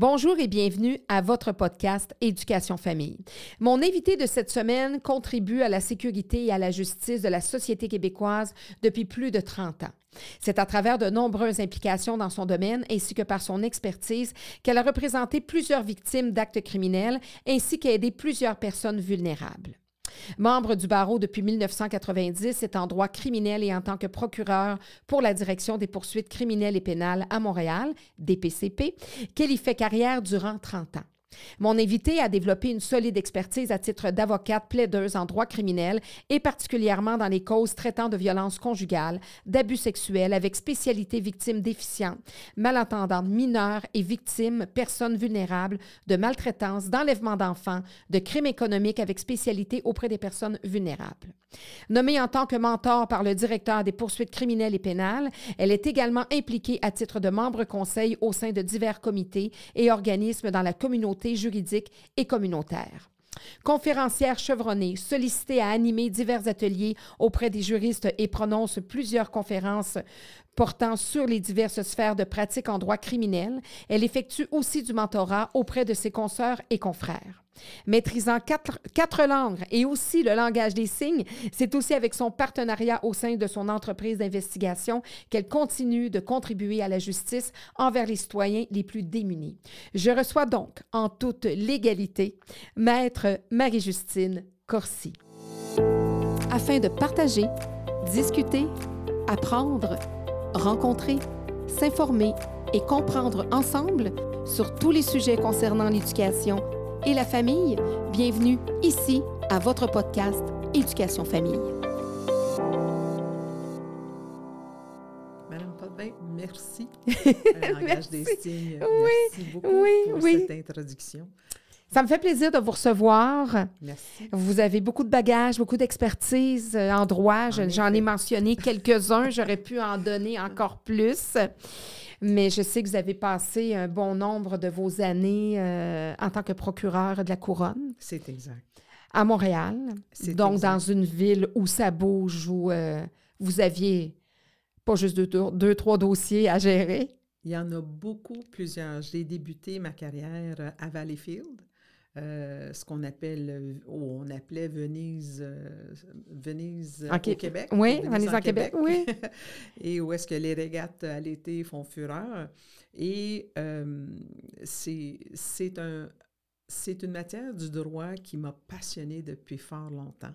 Bonjour et bienvenue à votre podcast Éducation Famille. Mon invité de cette semaine contribue à la sécurité et à la justice de la société québécoise depuis plus de 30 ans. C'est à travers de nombreuses implications dans son domaine ainsi que par son expertise qu'elle a représenté plusieurs victimes d'actes criminels ainsi qu'à aidé plusieurs personnes vulnérables. Membre du barreau depuis 1990, c'est en droit criminel et en tant que procureur pour la direction des poursuites criminelles et pénales à Montréal, DPCP, qu'elle y fait carrière durant 30 ans? Mon invité a développé une solide expertise à titre d'avocate plaideuse en droit criminel et particulièrement dans les causes traitant de violences conjugales, d'abus sexuels avec spécialité victimes déficientes, malentendantes mineures et victimes, personnes vulnérables, de maltraitance, d'enlèvement d'enfants, de crimes économiques avec spécialité auprès des personnes vulnérables. Nommée en tant que mentor par le directeur des poursuites criminelles et pénales, elle est également impliquée à titre de membre conseil au sein de divers comités et organismes dans la communauté juridique et communautaire. Conférencière chevronnée, sollicitée à animer divers ateliers auprès des juristes et prononce plusieurs conférences portant sur les diverses sphères de pratique en droit criminel, elle effectue aussi du mentorat auprès de ses consoeurs et confrères. Maîtrisant quatre, langues et aussi le langage des signes, c'est aussi avec son partenariat au sein de son entreprise d'investigation qu'elle continue de contribuer à la justice envers les citoyens les plus démunis. Je reçois donc, en toute légalité, Maître Marie-Justine Corsi. Afin de partager, discuter, apprendre, rencontrer, s'informer et comprendre ensemble sur tous les sujets concernant l'éducation et la famille, bienvenue ici à votre podcast Éducation Famille. Madame Potvin, merci. langage des signes. Oui, merci beaucoup oui, pour oui. cette introduction. Ça me fait plaisir de vous recevoir. Merci. Vous avez beaucoup de bagages, beaucoup d'expertise euh, en droit. Je- En J'en ai mentionné quelques-uns. J'aurais pu en donner encore plus. Mais je sais que vous avez passé un bon nombre de vos années euh, en tant que procureur de la couronne C'est exact. à Montréal. C'est Donc, exact. dans une ville où ça bouge, où euh, vous aviez pas juste deux, deux, trois dossiers à gérer. Il y en a beaucoup, plusieurs. J'ai débuté ma carrière à Valleyfield, euh, ce qu'on appelle, euh, ou on appelait Venise, euh, Venise euh, En au Qué- Québec. Oui, Venise en Québec, oui. et où est-ce que les régates à l'été font fureur. Et euh, c'est un, une matière du droit qui m'a passionnée depuis fort longtemps.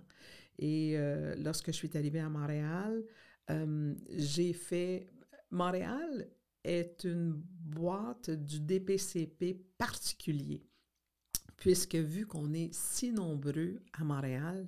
Et euh, lorsque je suis arrivée à Montréal, euh, j'ai fait... Montréal est une boîte du DPCP particulier, puisque vu qu'on est si nombreux à Montréal,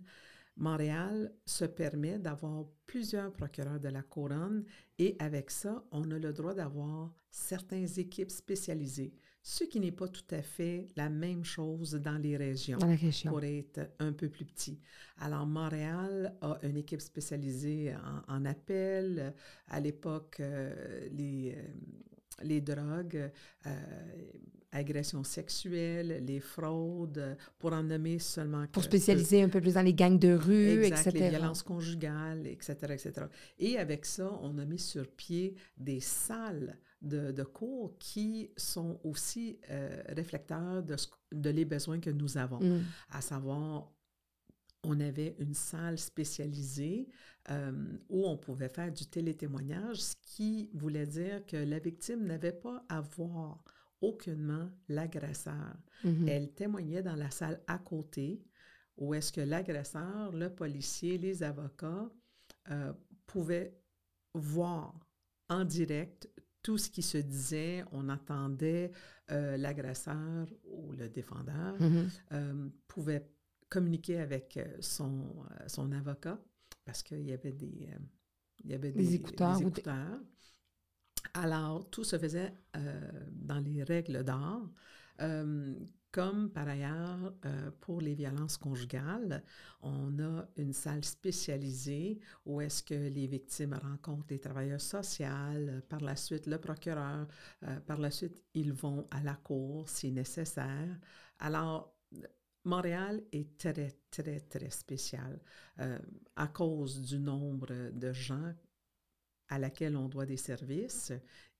Montréal se permet d'avoir plusieurs procureurs de la couronne et avec ça, on a le droit d'avoir certaines équipes spécialisées, ce qui n'est pas tout à fait la même chose dans les régions Dans région. pour être un peu plus petit. Alors, Montréal a une équipe spécialisée en, en appel. À l'époque, euh, les, euh, les drogues, euh, agressions sexuelles, les fraudes, pour en nommer seulement Pour spécialiser un peu plus dans les gangs de rue, Exact, etc. les violences conjugales, etc., etc. Et avec ça, on a mis sur pied des salles de, de cours qui sont aussi euh, réflecteurs de, ce- de les besoins que nous avons Mm. à savoir, on avait une salle spécialisée euh, où on pouvait faire du télétémoignage, ce qui voulait dire que la victime n'avait pas à voir aucunement l'agresseur. Mhm. Elle témoignait dans la salle à côté, où est-ce que l'agresseur, le policier, les avocats euh, pouvaient voir en direct tout ce qui se disait. On entendait euh, l'agresseur ou le défendeur Mhm. euh, pouvait communiquer avec euh, son, euh, son avocat parce qu'il y avait des, euh, il y avait Des écouteurs ou des- écouteurs. Alors, tout se faisait euh, dans les règles d'art. Euh, comme par ailleurs, euh, pour les violences conjugales, on a une salle spécialisée où est-ce que les victimes rencontrent les travailleurs sociaux, par la suite le procureur, par la suite ils vont à la cour si nécessaire. Alors, Montréal est très, très, très spécial euh, à cause du nombre de gens à laquelle on doit des services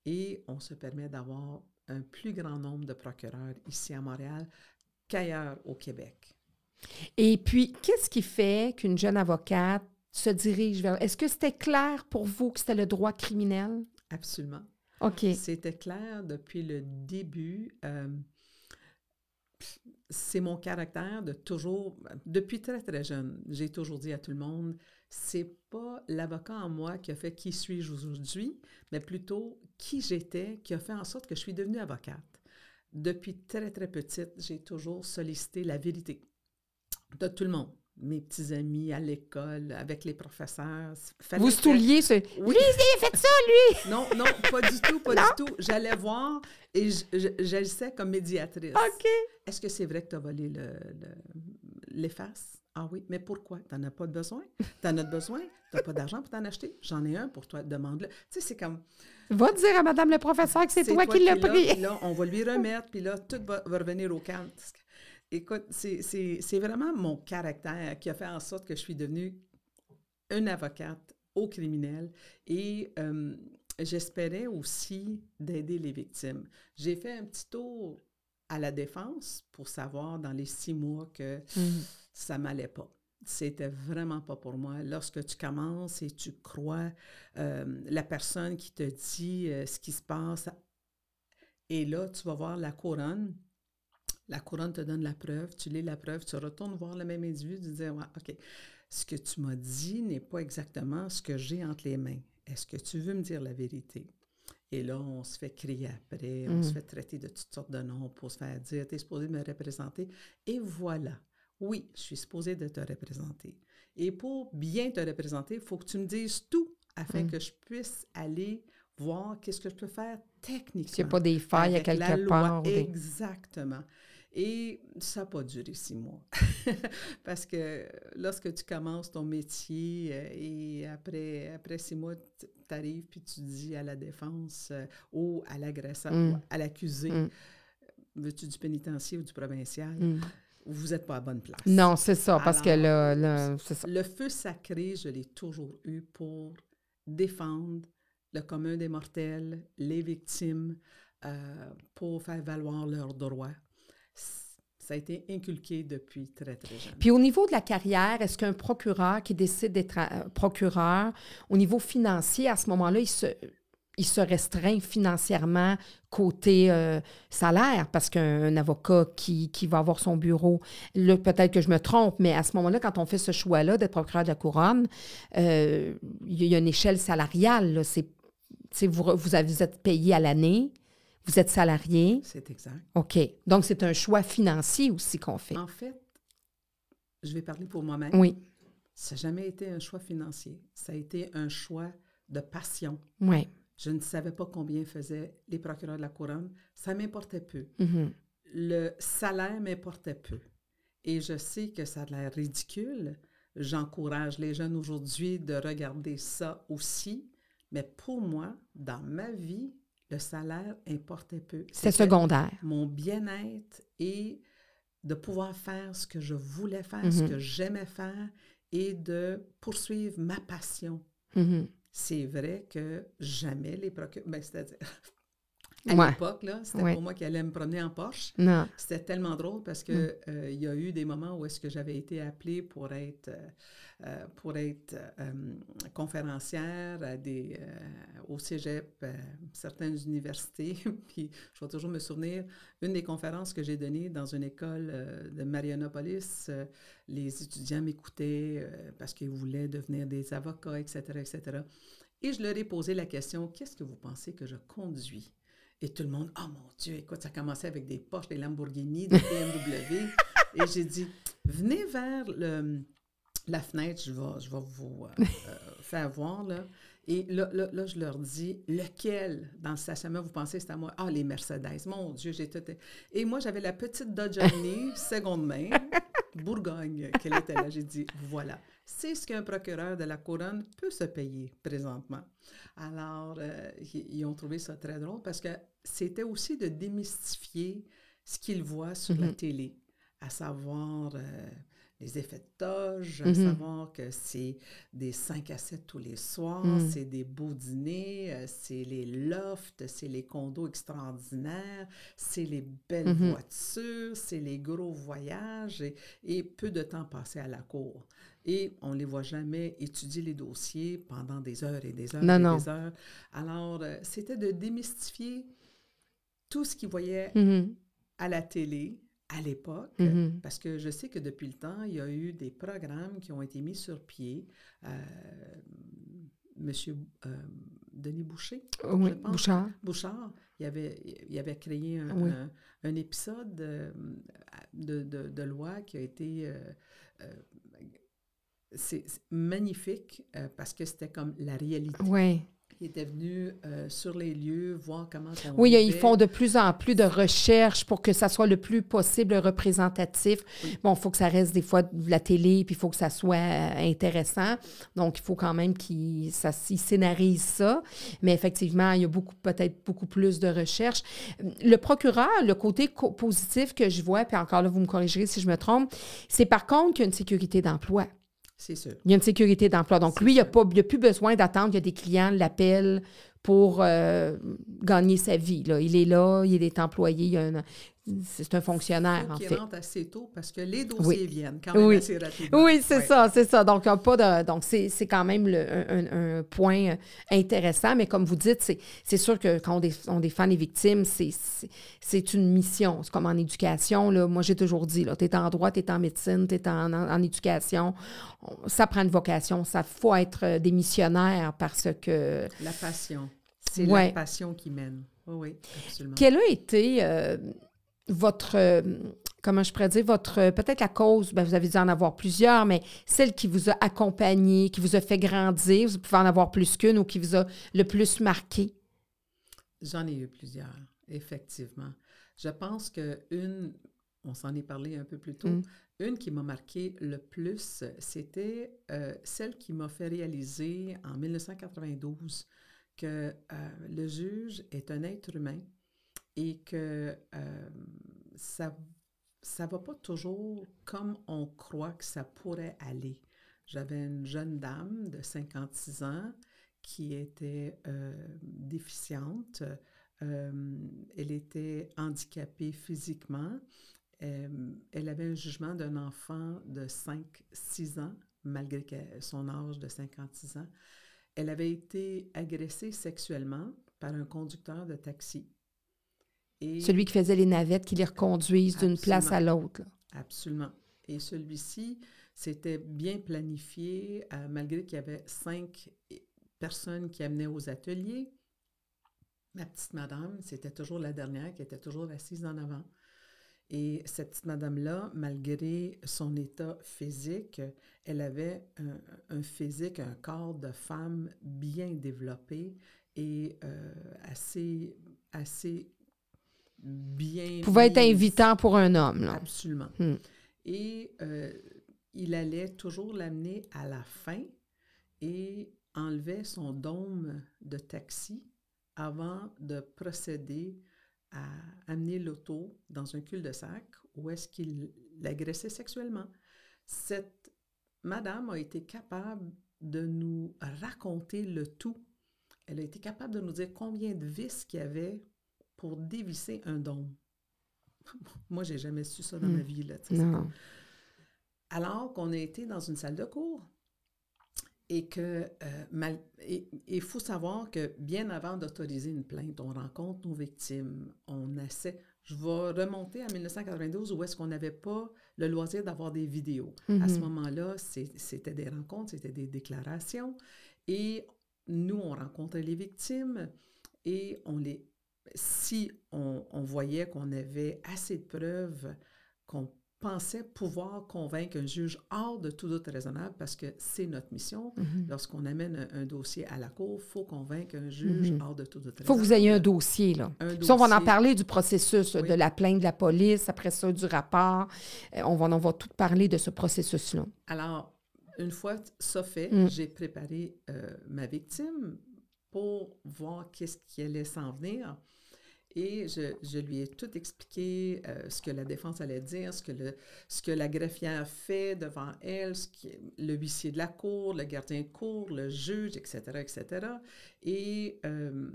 et on se permet d'avoir un plus grand nombre de procureurs ici à Montréal qu'ailleurs au Québec. Et puis, qu'est-ce qui fait qu'une jeune avocate se dirige vers... Est-ce que c'était clair pour vous que c'était le droit criminel? Absolument. OK. C'était clair depuis le début. Euh, c'est mon caractère de toujours, depuis très très jeune, j'ai toujours dit à tout le monde, c'est pas l'avocat en moi qui a fait qui suis-je aujourd'hui, mais plutôt qui j'étais qui a fait en sorte que je suis devenue avocate. Depuis très très petite, j'ai toujours sollicité la vérité de tout le monde mes petits amis à l'école, avec les professeurs. Vous stouliez, c'est oui. Lui, il a fait ça, lui! non, non, pas du tout, pas du tout. J'allais voir et j'agissais comme médiatrice. OK. Est-ce que c'est vrai que tu as volé l'efface? ah oui, mais pourquoi? Tu n'en as pas besoin? Tu en as besoin? Tu n'as pas d'argent pour t'en acheter? J'en ai un pour toi, demande-le. Tu sais, c'est comme... Va dire à madame le professeur que c'est toi, qui l'as pris. Puis là, on va lui remettre, puis là, tout va, va revenir au calme. Écoute, c'est vraiment mon caractère qui a fait en sorte que je suis devenue une avocate au criminel et euh, j'espérais aussi d'aider les victimes. J'ai fait un petit tour à la défense pour savoir dans les six mois que mmh. ça m'allait pas. C'était vraiment pas pour moi. Lorsque tu commences et tu crois euh, la personne qui te dit euh, ce qui se passe, et là, tu vas voir la couronne la couronne te donne la preuve, tu lis la preuve, tu retournes voir le même individu, tu dis ouais, OK, ce que tu m'as dit n'est pas exactement ce que j'ai entre les mains. Est-ce que tu veux me dire la vérité? Et là, on se fait crier après, on se mm. fait traiter de toutes sortes de noms pour se faire dire, tu es supposé me représenter. Et voilà. Oui, je suis supposé de te représenter. Et pour bien te représenter, il faut que tu me dises tout afin mm. que je puisse aller voir qu'est-ce que je peux faire techniquement. S'il n'y a pas des failles à quelque part. Exactement. Et ça n'a pas duré six mois. Parce que lorsque tu commences ton métier euh, et après, après six mois, tu arrives puis tu dis à la défense euh, ou à l'agresseur, mm. à l'accusé, mm. veux-tu du pénitencier ou du provincial? Mm. Vous n'êtes pas à bonne place. Non, c'est ça, parce que là, ça. le feu sacré, je l'ai toujours eu pour défendre le commun des mortels, les victimes, euh, pour faire valoir leurs droits ça a été inculqué depuis très, très jeune. Puis au niveau de la carrière, est-ce qu'un procureur qui décide d'être euh, procureur, au niveau financier, à ce moment-là, il se, il se restreint financièrement côté euh, salaire, parce qu'un avocat qui, qui, va avoir son bureau, peut-être que je me trompe, mais à ce moment-là, quand on fait ce choix-là d'être procureur de la couronne, euh, il y a une échelle salariale. Vous, vous, vous êtes payé à l'année. Vous êtes salarié? C'est exact. OK. Donc, c'est un choix financier aussi qu'on fait. En fait, je vais parler pour moi-même. Oui. Ça n'a jamais été un choix financier. Ça a été un choix de passion. Oui. Je ne savais pas combien faisaient les procureurs de la couronne. Ça m'importait peu. Mm-hmm. Le salaire m'importait peu. Et je sais que ça a l'air ridicule. J'encourage les jeunes aujourd'hui de regarder ça aussi. Mais pour moi, dans ma vie, le salaire importait peu. C'est secondaire. Mon bien-être et de pouvoir faire ce que je voulais faire, ce mhm. que j'aimais faire et de poursuivre ma passion. Mhm. C'est vrai que jamais les procureurs, ben, c'est-à-dire à l'époque, là, c'était pour moi qui allait me promener en Porsche. Non. C'était tellement drôle parce que mm. euh, il y a eu des moments où est-ce que j'avais été appelée pour être euh, euh, pour être conférencière à des au Cégep, certaines universités. Puis je vais toujours me souvenir une des conférences que j'ai données dans une école de Marianopolis. les étudiants m'écoutaient parce qu'ils voulaient devenir des avocats, etc., etc. Et je leur ai posé la question qu'est-ce que vous pensez que je conduis? Et tout le monde, oh mon Dieu, écoute, ça commençait avec des Porsche, des Lamborghini, des BMW. et j'ai dit, venez vers le, la fenêtre, je vais, je vais vous euh, euh, faire voir. Là. Et là, là, je leur dis, lequel? Dans le stationnement vous pensez c'est à moi? Ah, les Mercedes. Mon Dieu, j'ai tout. Et moi, j'avais la petite Dodge seconde main, Bourgogne, qu'elle était là. J'ai dit, voilà c'est ce qu'un procureur de la couronne peut se payer présentement. Alors, euh, ils ont trouvé ça très drôle parce que c'était aussi de démystifier ce qu'ils voient sur la mhm. télé, à savoir euh, les effets de toge, Mhm. savoir que c'est des 5 à 7 tous les soirs, Mhm. c'est des beaux dîners, euh, c'est les lofts, c'est les condos extraordinaires, c'est les belles Mhm. voitures, c'est les gros voyages et, et peu de temps passé à la cour. Et on ne les voit jamais étudier les dossiers pendant des heures et des heures Non, et non. des heures. Alors, euh, c'était de démystifier tout ce qu'ils voyaient Mhm. à la télé à l'époque. Mhm. Parce que je sais que depuis le temps, il y a eu des programmes qui ont été mis sur pied. Euh, Monsieur euh, Denis Boucher, Oui, je pense. Bouchard. Bouchard, il avait, il avait créé un, Oui. un- un épisode de, de- de loi qui a été... euh, euh, c'est magnifique euh, parce que c'était comme la réalité. Oui. Il était venu euh, sur les lieux, voir comment on Oui, ils font de plus en plus de recherches pour que ça soit le plus possible représentatif. Oui. Bon, il faut que ça reste des fois de la télé, puis il faut que ça soit euh, intéressant. Donc, il faut quand même qu'ils ça- ils scénarisent ça. Mais effectivement, il y a beaucoup, peut-être beaucoup plus de recherches. Le procureur, le côté co- positif que je vois, puis encore là, vous me corrigerez si je me trompe, c'est par contre qu'il y a une sécurité d'emploi. C'est sûr. Il y a une sécurité d'emploi. Donc, lui, il ça. n'a plus besoin d'attendre que des clients l'appellent pour euh, gagner sa vie. là. Il est là, il est employé, il y a un- c'est un fonctionnaire, en fait. rentre assez tôt parce que les dossiers viennent quand même Oui. assez rapidement. Oui, c'est Ouais. ça, c'est ça. Donc, pas de, donc c'est, quand même le- un, point euh, intéressant. Mais comme vous dites, c'est, sûr que quand on, dé- on défend les victimes, c'est, une mission. C'est comme en éducation. Là. Moi, j'ai toujours dit, tu es en droit, tu es en médecine, tu es en, en- en éducation. On- Ça prend une vocation. Ça faut être euh, des missionnaires parce que... La passion. C'est Ouais. la passion qui mène. Oui, oui, absolument. Quelle a été euh, votre, euh, comment je pourrais dire, votre, euh, peut-être la cause, ben, vous avez dû en avoir plusieurs, mais celle qui vous a accompagné, qui vous a fait grandir, vous pouvez en avoir plus qu'une ou qui vous a le plus marqué? J'en ai eu plusieurs, effectivement. Je pense que une, on s'en est parlé un peu plus tôt, Mm. une qui m'a marqué le plus, c'était euh, celle qui m'a fait réaliser en 1992 que euh, le juge est un être humain et que euh, ça ça va pas toujours comme on croit que ça pourrait aller. J'avais une jeune dame de 56 ans qui était euh, déficiente. Euh, elle était handicapée physiquement. Elle avait un jugement d'un enfant de 5-6 ans, malgré son âge de 56 ans. Elle avait été agressée sexuellement par un conducteur de taxi. Et Celui qui faisait les navettes, qui les reconduisent d'une place à l'autre. Absolument. Et celui-ci, c'était bien planifié, euh, malgré qu'il y avait cinq personnes qui amenaient aux ateliers. Ma petite madame, c'était toujours la dernière qui était toujours assise en avant. Et cette petite madame-là, malgré son état physique, elle avait un, un physique, un corps de femme bien développé et euh, assez, assez bien. Pouvait être invitant pour un homme. Là. Absolument. Hmm. Et euh, il allait toujours l'amener à la fin et enlevait son dôme de taxi avant de procéder à amener l'auto dans un cul-de-sac où est-ce qu'il l'agressait sexuellement. Cette madame a été capable de nous raconter le tout. Elle a été capable de nous dire combien de vis qu'il y avait pour dévisser un dôme. Moi, j'ai jamais su ça dans Hmm. ma vie. Là, Non. Alors qu'on a été dans une salle de cours et que euh, il faut savoir que bien avant d'autoriser une plainte, on rencontre nos victimes, on essaie. Je vais remonter à 1992 où est-ce qu'on n'avait pas le loisir d'avoir des vidéos. À ce Mhm. moment-là, c'était des rencontres, c'était des déclarations et nous, on rencontrait les victimes et on les si on, on voyait qu'on avait assez de preuves, qu'on pensait pouvoir convaincre un juge hors de tout doute raisonnable, parce que c'est notre mission. Mhm. Lorsqu'on amène un, un dossier à la cour, il faut convaincre un juge Mhm. hors de tout doute Il raisonnable. faut que vous ayez un dossier. Là. Un ça, on va en parler du processus, Oui. de la plainte de la police, après ça, du rapport. Euh, on, va, on va tout parler de ce processus-là. Alors, une fois ça fait, Mm. j'ai préparé euh, ma victime pour voir qu'est-ce qui allait s'en venir. Et je, lui ai tout expliqué, euh, ce que la défense allait dire, ce que, ce que la greffière fait devant elle, ce le huissier de la cour, le gardien de cour, le juge, etc., etc. Et euh,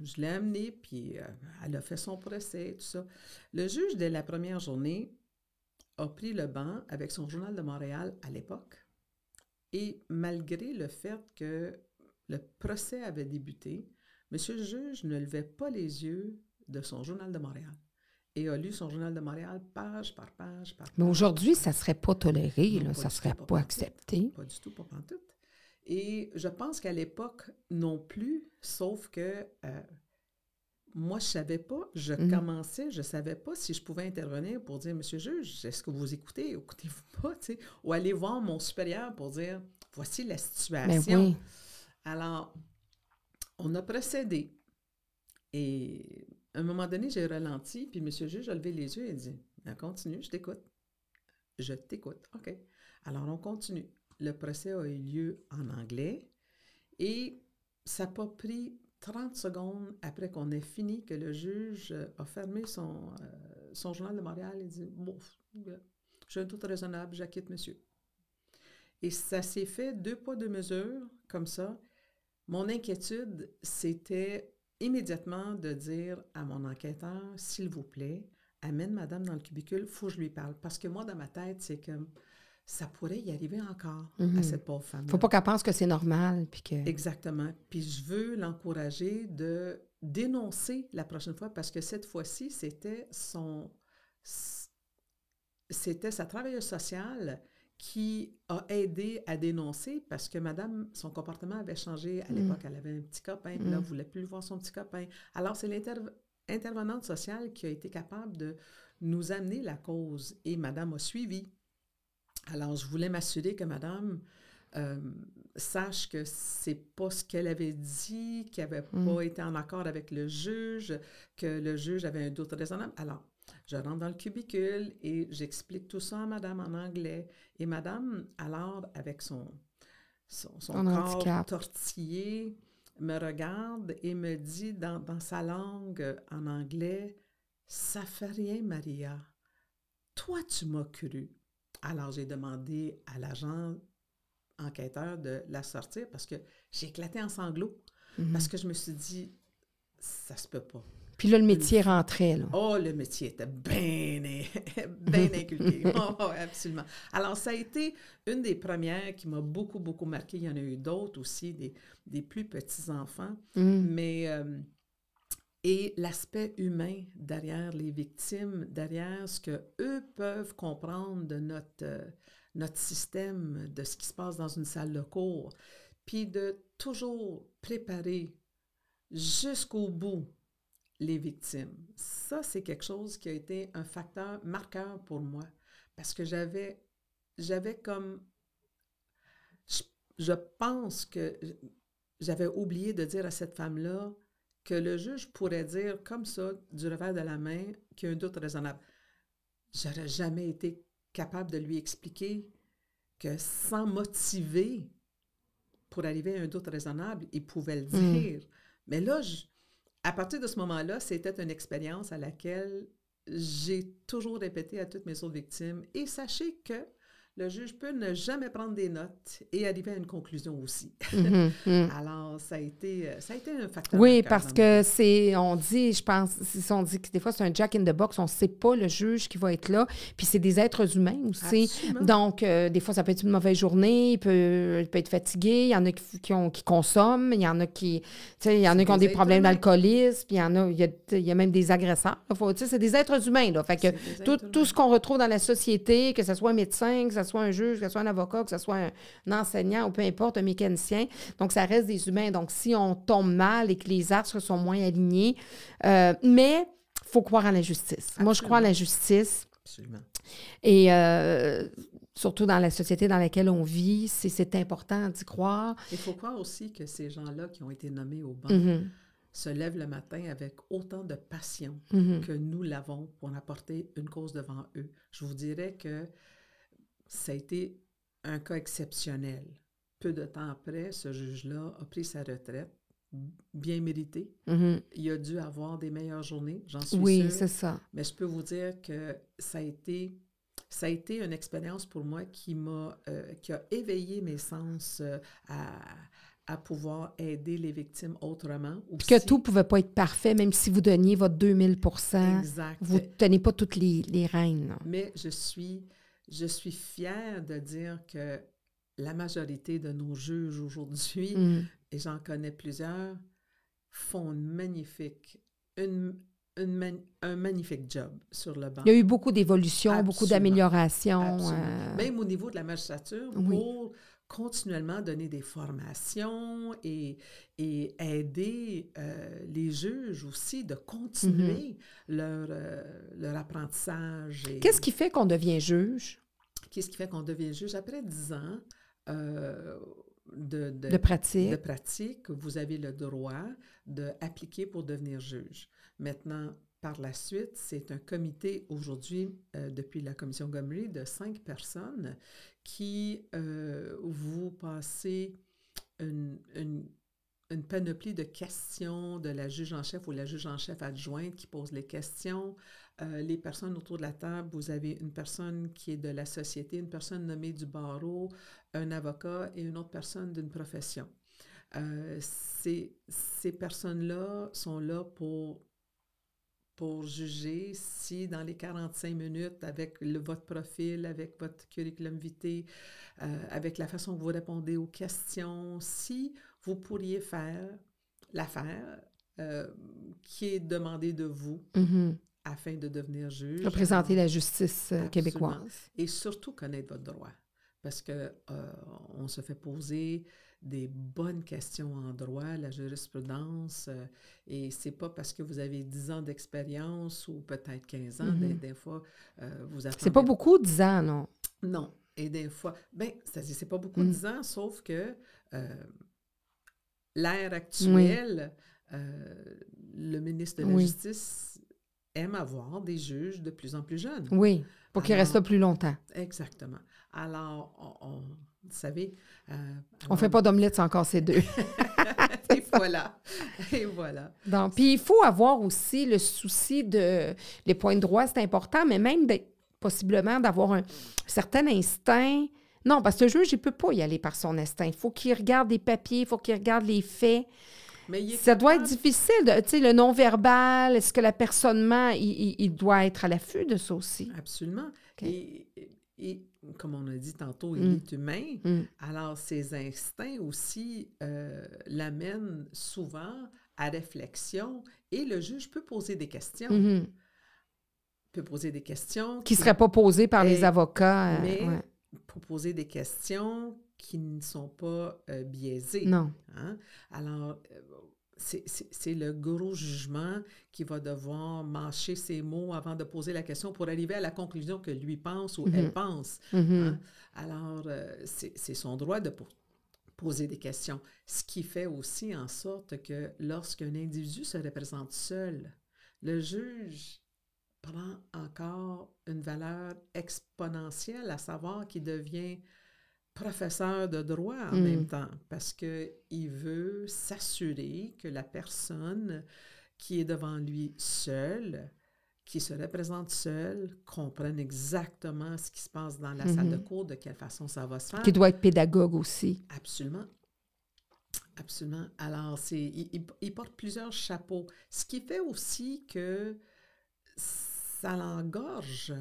je l'ai amenée, puis euh, elle a fait son procès, tout ça. Le juge, dès la première journée, a pris le banc avec son journal de Montréal à l'époque. Et malgré le fait que le procès avait débuté, Monsieur le juge ne levait pas les yeux de son journal de Montréal et a lu son journal de Montréal page par page par page. Mais aujourd'hui, ça ne serait pas toléré, Non, là, pas ça ne serait pas, accepté. Pas du tout, pas pantoute. Et je pense qu'à l'époque non plus, sauf que euh, moi, je ne savais pas, je Mhm. commençais, je ne savais pas si je pouvais intervenir pour dire, Monsieur le juge, est-ce que vous écoutez, écoutez-vous pas, tu sais, ou aller voir mon supérieur pour dire, voici la Mais situation. oui. Alors, on a procédé. Et à un moment donné, j'ai ralenti, puis M. le juge a levé les yeux et dit Continue, je t'écoute. Je t'écoute. OK. Alors, on continue. Le procès a eu lieu en anglais et ça n'a pas pris 30 secondes après qu'on ait fini que le juge a fermé son, euh, journal de Montréal et dit Bon, j'ai un doute raisonnable, j'acquitte monsieur. Et ça s'est fait deux poids, deux mesures, comme ça. Mon inquiétude, c'était immédiatement de dire à mon enquêteur, s'il vous plaît, amène madame dans le cubicule, faut que je lui parle. Parce que moi, dans ma tête, c'est que ça pourrait y arriver encore Mhm. à cette pauvre femme. faut pas qu'elle pense que c'est normal. Puis que... Exactement. Puis je veux l'encourager de dénoncer la prochaine fois parce que cette fois-ci, c'était son c'était sa travailleuse sociale qui a aidé à dénoncer parce que madame, son comportement avait changé. À l'époque, elle avait un petit copain, puis là, elle Mm. voulait plus voir son petit copain. Alors, c'est l'intervenante sociale qui a été capable de nous amener la cause et madame a suivi. Alors, je voulais m'assurer que madame euh, sache que c'est pas ce qu'elle avait dit, qu'elle n'avait Mm. pas été en accord avec le juge, que le juge avait un doute raisonnable. Alors, je rentre dans le cubicule et j'explique tout ça à madame en anglais. Et madame, alors, avec son, son, corps handicap. tortillé, me regarde et me dit dans, dans sa langue en anglais, « Ça fait rien, Maria. Toi, tu m'as cru. » Alors, j'ai demandé à l'agent enquêteur de la sortir parce que j'ai éclaté en sanglots. Mhm. Parce que je me suis dit, ça se peut pas. Puis là, le métier rentrait. Là. Oh, le métier était bien, bien inculqué. Oh, oh, absolument. Alors, ça a été une des premières qui m'a beaucoup, beaucoup marqué. Il y en a eu d'autres aussi, des, des plus petits-enfants. Mhm. Mais, euh, et l'aspect humain derrière les victimes, derrière ce que eux peuvent comprendre de notre, euh, notre système, de ce qui se passe dans une salle de cours, puis de toujours préparer jusqu'au bout les victimes. Ça, c'est quelque chose qui a été un facteur marqueur pour moi, parce que j'avais, j'avais comme, je, je pense que j'avais oublié de dire à cette femme-là que le juge pourrait dire comme ça, du revers de la main, qu'il y a un doute raisonnable. J'aurais jamais été capable de lui expliquer que sans motiver pour arriver à un doute raisonnable, il pouvait le Mm. dire. Mais là, je- à partir de ce moment-là, c'était une expérience à laquelle j'ai toujours répété à toutes mes autres victimes. Et sachez que le juge peut ne jamais prendre des notes et arriver à une conclusion aussi. Mhm, mhm. Alors, ça a été, euh, ça a été un facteur. Oui, parce que c'est, on dit, je pense, c'est- on dit que des fois c'est un jack in the box, on ne sait pas le juge qui va être là, puis c'est des êtres humains aussi. Absolument. Donc, euh, des fois, ça peut être une mauvaise journée, il peut, il peut être fatigué, il y en a qui, qui ont, qui consomment, il y en a qui, il y en a qui ont des problèmes d'alcoolisme, puis il y en a, il y a, il y a même des agresseurs. c'est des êtres humains, là. Fait que tout, tout ce qu'on retrouve dans la société, que ce soit un médecin, que ce soit un juge, que ce soit un avocat, que ce soit un, enseignant ou peu importe, un mécanicien. Donc, ça reste des humains. Donc, si on tombe mal et que les astres sont moins alignés, euh, mais il faut croire en la justice. Moi, je crois en la justice. Absolument. Et euh, surtout dans la société dans laquelle on vit, c'est- c'est important d'y croire. Il faut croire aussi que ces gens-là qui ont été nommés au banc Mhm, se lèvent le matin avec autant de passion mhm. que nous l'avons pour apporter une cause devant eux. Je vous dirais que ça a été un cas exceptionnel. Peu de temps après, ce juge-là a pris sa retraite bien mérité. Mhm. Il a dû avoir des meilleures journées, j'en suis Oui, sûre. c'est ça. Mais je peux vous dire que ça a été, ça a été une expérience pour moi qui m'a, euh, qui a éveillé mes sens euh, à, à pouvoir aider les victimes autrement. Puis que tout ne pouvait pas être parfait, même si vous donniez votre 2000 Exact. vous ne tenez pas toutes les, les rênes. là. Mais je suis, je suis fière de dire que la majorité de nos juges aujourd'hui, Mm. et j'en connais plusieurs, font une magnifique, une, une man- un magnifique job sur le banc. Il y a eu beaucoup d'évolutions, beaucoup d'améliorations. Euh, Même au niveau de la magistrature, Oui. pour continuellement donner des formations et, et aider euh, les juges aussi de continuer leur, euh, leur apprentissage. et-. Qu'est-ce qui fait qu'on devient juge? Qu'est-ce qui fait qu'on devient juge? Après 10 ans euh, de, de, de pratique? de pratique, vous avez le droit d'appliquer pour devenir juge. Maintenant, par la suite, c'est un comité aujourd'hui, euh, depuis la commission Gomery, de cinq personnes qui euh, vous passez une, une- panoplie de questions de la juge en chef ou la juge en chef adjointe qui pose les questions. Euh, les personnes autour de la table, vous avez une personne qui est de la société, une personne nommée du barreau, un avocat et une autre personne d'une profession. Euh, ces, ces personnes-là sont là pour, pour juger si dans les 45 minutes, avec le, votre profil, avec votre curriculum vitae, euh, avec la façon que vous répondez aux questions, si vous pourriez faire l'affaire euh, qui est demandée de vous Mhm. afin de devenir juge. Représenter la justice euh, Absolument. québécoise. et surtout connaître votre droit. Parce que euh, on se fait poser des bonnes questions en droit, la jurisprudence, euh, et c'est pas parce que vous avez 10 ans d'expérience ou peut-être 15 ans, Mhm. des, des fois, euh, vous attendez... C'est pas beaucoup, 10 ans, non? Non. Et des fois, ben, c'est-à-dire, c'est pas beaucoup Mm. 10 ans, sauf que euh, l'ère actuelle, euh, le ministre de la Oui. Justice aime avoir des juges de plus en plus jeunes. Oui, pour qu'il Alors- reste là plus longtemps. Exactement. Alors, on, on- vous savez... euh, On fait pas d'omelette sans casser deux. Et voilà. Et voilà. Donc, puis il faut avoir aussi le souci de les points de droit, c'est important, mais même possiblement d'avoir un certain instinct. Non, parce que le juge, il peut pas y aller par son instinct. Il faut qu'il regarde les papiers, il faut qu'il regarde les faits. Mais Ça doit être difficile, de- tu sais, le non-verbal, est-ce que la personne ment, il, il- il doit être à l'affût de ça aussi? Absolument. Et, et comme on a dit tantôt, il Mm. est humain. Mm. Alors, ses instincts aussi euh, l'amènent souvent à réflexion et le juge peut poser des questions. Mhm. Peut poser des questions. Qui ne serait pas posé par les Et- avocats. euh, mais ouais. Pour poser des questions qui ne sont pas euh, biaisées. Non. Hein? Alors, c'est- le gros jugement qui va devoir mâcher ses mots avant de poser la question pour arriver à la conclusion que lui pense ou elle pense. Mhm. hein. Alors, euh, c'est c'est son droit de po- poser des questions. Ce qui fait aussi en sorte que lorsqu'un individu se représente seul, le juge prend encore une valeur exponentielle, à savoir qu'il devient professeur de droit en Mm. même temps, parce qu'il veut s'assurer que la personne qui est devant lui seule, qui se représente seule, comprenne exactement ce qui se passe dans la salle de Mhm. cours, de quelle façon ça va se faire. Qui doit être pédagogue aussi. Absolument. Absolument. Alors, c'est, il, il- il porte plusieurs chapeaux. Ce qui fait aussi que ça l'engorge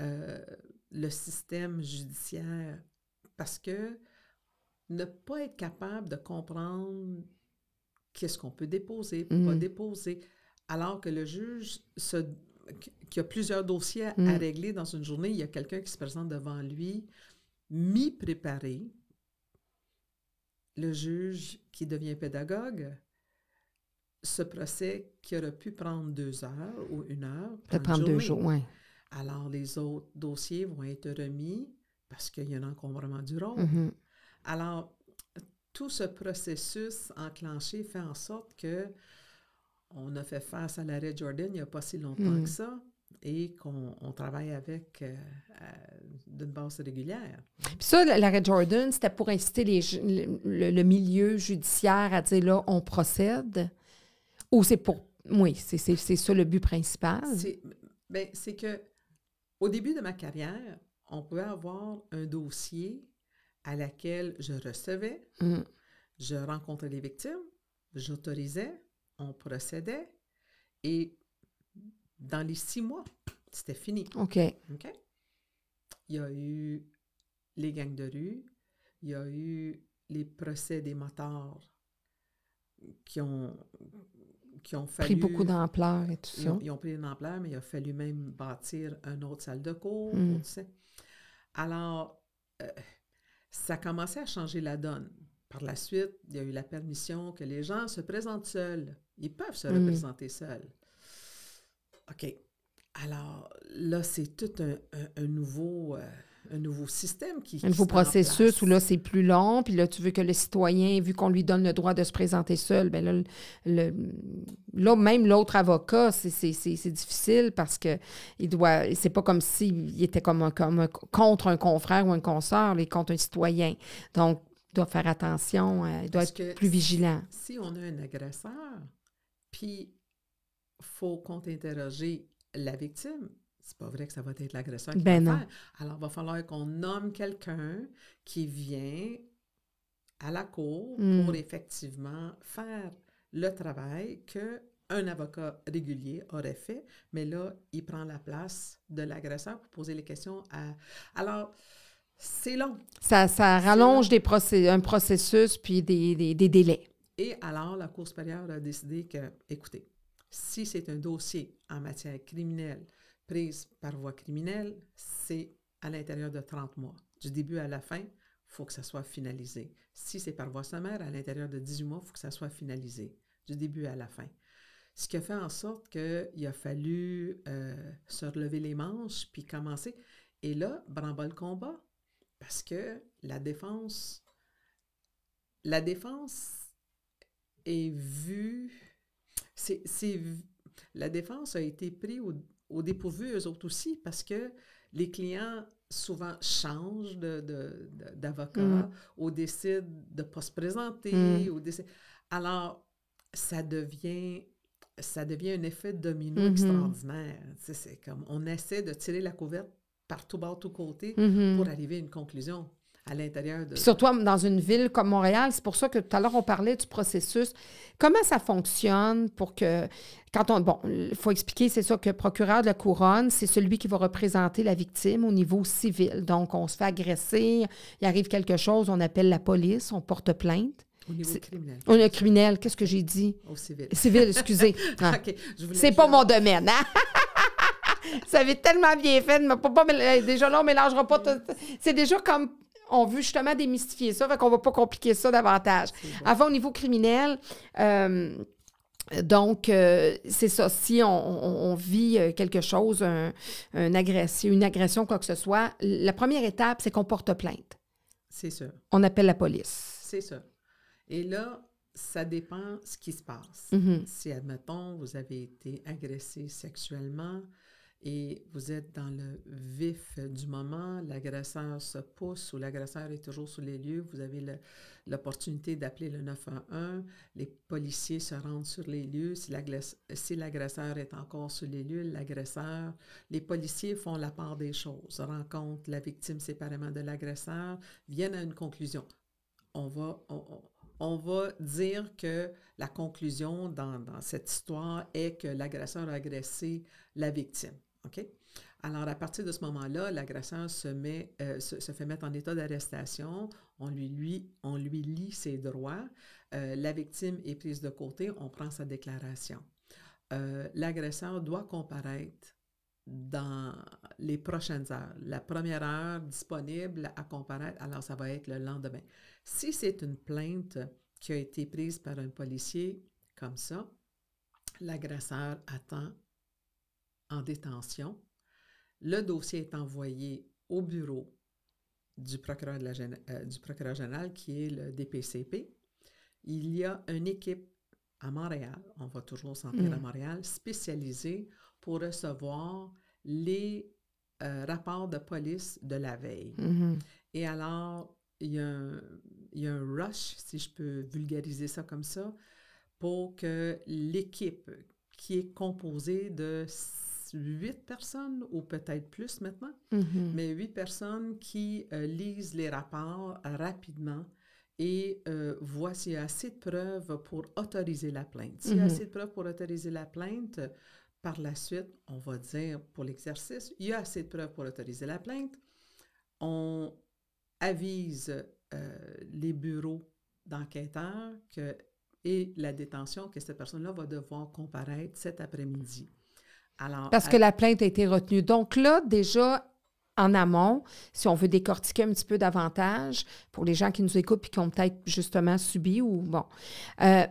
euh, le système judiciaire parce que ne pas être capable de comprendre qu'est-ce qu'on peut déposer, pas Mhm. déposer, alors que le juge se, qui a plusieurs dossiers à- à Mhm. régler dans une journée, il y a quelqu'un qui se présente devant lui, mi-préparé, le juge qui devient pédagogue, ce procès qui aurait pu prendre deux heures ou une heure, prend prend une deux jours. Alors, les autres dossiers vont être remis parce qu'il y a un encombrement du rôle. Mhm. Alors, tout ce processus enclenché fait en sorte que on a fait face à l'arrêt Jordan il n'y a pas si longtemps Mm. que ça. et qu'on travaille avec euh, d'une base régulière. Puis ça, l'arrêt Jordan, c'était pour inciter les, le, le, milieu judiciaire à dire là, on procède? Ou c'est pour. Oui, c'est ça le but principal? Ben, c'est que au début de ma carrière, on pouvait avoir un dossier à laquelle je recevais, mm. je rencontrais les victimes, j'autorisais, on procédait et dans les six mois, c'était fini. OK. OK? Il y a eu les gangs de rue, il y a eu les procès des motards qui ont, qui ont fallu... Pris beaucoup d'ampleur et tout ça. Ils ont, pris une ampleur, mais il a fallu même bâtir une autre salle de cours, mm. tu sais. Alors, euh, ça commençait à changer la donne. Par la suite, il y a eu la permission que les gens se présentent seuls. Ils peuvent se mm. représenter seuls. OK. Alors là, c'est tout un, nouveau, euh, un nouveau système qui. Un nouveau processus où là, c'est plus long. Puis là, tu veux que le citoyen, vu qu'on lui donne le droit de se présenter seul, bien là, le, là même l'autre avocat, c'est difficile parce que il doit. C'est pas comme s'il était comme, comme contre un confrère ou un consort, mais contre un citoyen. Donc, il doit faire attention, euh, il doit être plus vigilant. Si on a un agresseur, puis faut qu'on interroger la victime. C'est pas vrai que ça va être l'agresseur qui ben va faire. Alors, il va falloir qu'on nomme quelqu'un qui vient à la cour hmm. pour effectivement faire le travail que un avocat régulier aurait fait, mais là, il prend la place de l'agresseur pour poser les questions à... Alors, c'est long. Ça, ça rallonge des un processus puis des, des, délais. Et alors, la Cour supérieure a décidé que, écoutez, si c'est un dossier en matière criminelle prise par voie criminelle, c'est à l'intérieur de 30 mois. Du début à la fin, il faut que ça soit finalisé. Si c'est par voie sommaire, à l'intérieur de 18 mois, il faut que ça soit finalisé. Du début à la fin. Ce qui a fait en sorte qu'il a fallu euh, se relever les manches puis commencer. Et là, branle le combat. Parce que la défense, la défense est vue c'est, la défense a été prise au, dépourvu, eux autres aussi, parce que les clients souvent changent de, d'avocat mm. ou décident de ne pas se présenter. Mm. Ou Alors, ça devient, ça devient un effet domino mm-hmm. extraordinaire. C'est comme on essaie de tirer la couverte par tout bas, tout côté mm-hmm. pour arriver à une conclusion à l'intérieur de... surtout dans une ville comme Montréal, c'est pour ça que tout à l'heure, on parlait du processus. Comment ça fonctionne pour que, quand on... Bon, il faut expliquer, c'est ça que le procureur de la couronne, c'est celui qui va représenter la victime au niveau civil. Donc, on se fait agresser, il arrive quelque chose, on appelle la police, on porte plainte. Au niveau criminel. Au niveau criminel, qu'est-ce que j'ai dit? Au civil. Civil, excusez. Ah. c'est pas mon domaine, hein? ça avait tellement bien fait. Mais pas, pas, déjà là, on mélangera pas tout. C'est déjà comme on veut justement démystifier ça, fait qu'on va pas compliquer ça davantage. Avant, au niveau criminel, euh, donc, euh, c'est ça. Si on, vit euh, quelque chose, un, agression, une agression, quoi que ce soit, la première étape, c'est qu'on porte plainte. C'est ça. On appelle la police. C'est ça. Et là, ça dépend ce qui se passe. Mm-hmm. Si, admettons, vous avez été agressé sexuellement, et vous êtes dans le vif du moment, l'agresseur se pousse ou l'agresseur est toujours sur les lieux, vous avez l'opportunité d'appeler le 911, les policiers se rendent sur les lieux, si l'agresseur est encore sur les lieux, l'agresseur, les policiers font la part des choses, rencontrent la victime séparément de l'agresseur, viennent à une conclusion. On va, va dire que la conclusion dans, cette histoire est que l'agresseur a agressé la victime. OK? Alors, à partir de ce moment-là, l'agresseur se, euh, fait mettre en état d'arrestation, on lui, lui, on ses droits, euh, la victime est prise de côté, on prend sa déclaration. Euh, l'agresseur doit comparaître dans les prochaines heures. La première heure disponible à comparaître, alors ça va être le lendemain. Si c'est une plainte qui a été prise par un policier comme ça, l'agresseur attend en détention. Le dossier est envoyé au bureau du procureur, de la, euh, du procureur général, qui est le DPCP. Il y a une équipe à Montréal, on va toujours s'en à mm. Montréal, spécialisée pour recevoir les euh, rapports de police de la veille. Mhm. Et alors, il y, a un, il y a un rush, si je peux vulgariser ça comme ça, pour que l'équipe qui est composée de huit personnes ou peut-être plus maintenant, Mhm. mais huit personnes qui euh, lisent les rapports rapidement et euh, voient s'il y a assez de preuves pour autoriser la plainte. S'il y a Mhm. assez de preuves pour autoriser la plainte, par la suite, on va dire pour l'exercice, il y a assez de preuves pour autoriser la plainte. On avise euh, les bureaux d'enquêteurs que, et la détention que cette personne-là va devoir comparaître cet après-midi. Alors, Parce à- que la plainte a été retenue. Donc là, déjà, en amont, si on veut décortiquer un petit peu davantage pour les gens qui nous écoutent et qui ont peut-être justement subi ou bon. Euh,